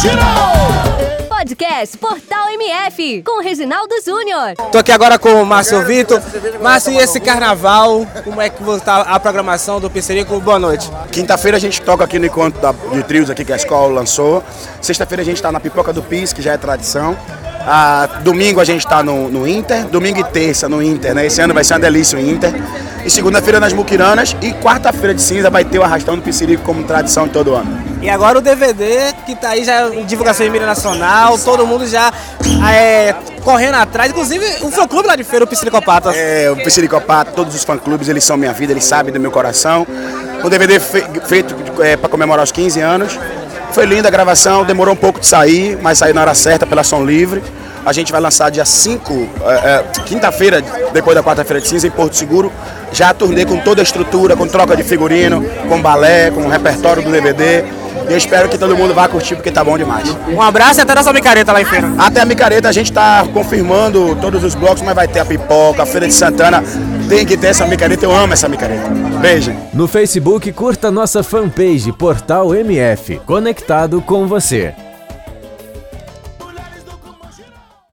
Girão! Podcast Portal MF com Reginaldo Júnior. Tô aqui agora com o Márcio Vitor. Márcio, e esse carnaval, como é que está a programação do Pizzerico? Boa noite. Quinta-feira a gente toca aqui no encontro da, de trios aqui que a escola lançou. Sexta-feira a gente está na Pipoca do Pis, que já é tradição. Ah, domingo a gente está no, no Inter, domingo e terça no Inter, né? Esse ano vai ser uma delícia o Inter. E segunda-feira nas Muquiranas e quarta-feira de cinza vai ter o arrastão do Piscirico como tradição em todo ano. E agora o DVD que tá aí já em divulgação em mídia nacional, todo mundo já é, correndo atrás, inclusive o fã clube lá de feira, o Pisciricopatas. É, o Pisciricopatas, todos os fã clubes, eles são minha vida, eles sabem do meu coração. O DVD fe feito é, para comemorar os 15 anos. Foi linda a gravação, demorou um pouco de sair, mas saiu na hora certa pela Som Livre. A gente vai lançar dia 5, é, é, quinta-feira, depois da quarta-feira de cinza, em Porto Seguro. Já a turnê com toda a estrutura, com troca de figurino, com balé, com o repertório do DVD. E eu espero que todo mundo vá curtir porque tá bom demais. Um abraço e até nossa micareta lá em feira. Até a micareta, a gente tá confirmando todos os blocos, mas vai ter a pipoca, a Feira de Santana. Tem que ter essa micareta, eu amo essa micareta. Beijo. No Facebook, curta nossa fanpage Portal MF, conectado com você.